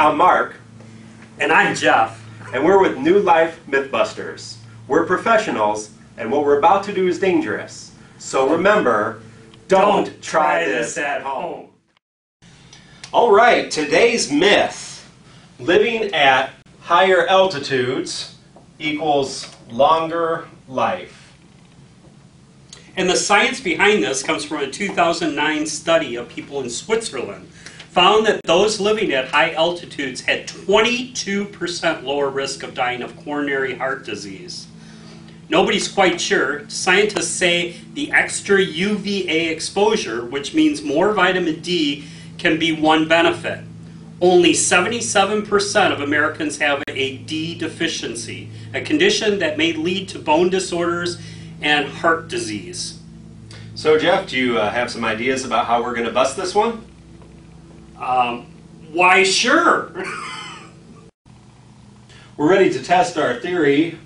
I'm Mark, And I'm Jeff. and we're with New Life Mythbusters. We're professionals, and what we're about to do is dangerous. So remember, don't, try, this at home. All right, today's myth living at higher altitudes equals longer life. And the science behind this comes from a 2009 study of people in Switzerland. Found that those living at high altitudes had 22% lower risk of dying of coronary heart disease. Nobody's quite sure. Scientists say the extra UVA exposure, which means more vitamin D, can be one benefit. Only 77% of Americans have a D deficiency, a condition that may lead to bone disorders and heart disease. So, Jeff, do you uh, have some ideas about how we're going to bust this one? Um, why, sure. We're ready to test our theory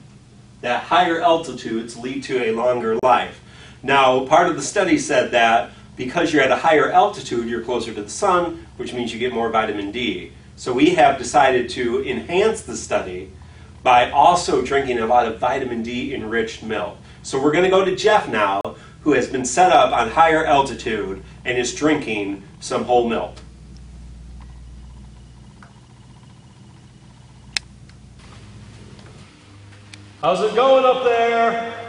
that higher altitudes lead to a longer life. Now, part of the study said that because you're at a higher altitude, you're closer to the sun, which means you get more vitamin D. So we have decided to enhance the study by also drinking a lot of vitamin D enriched milk. So we're going to go to Jeff now, who has been set up on higher altitude and is drinking some whole milk. How's it going up there?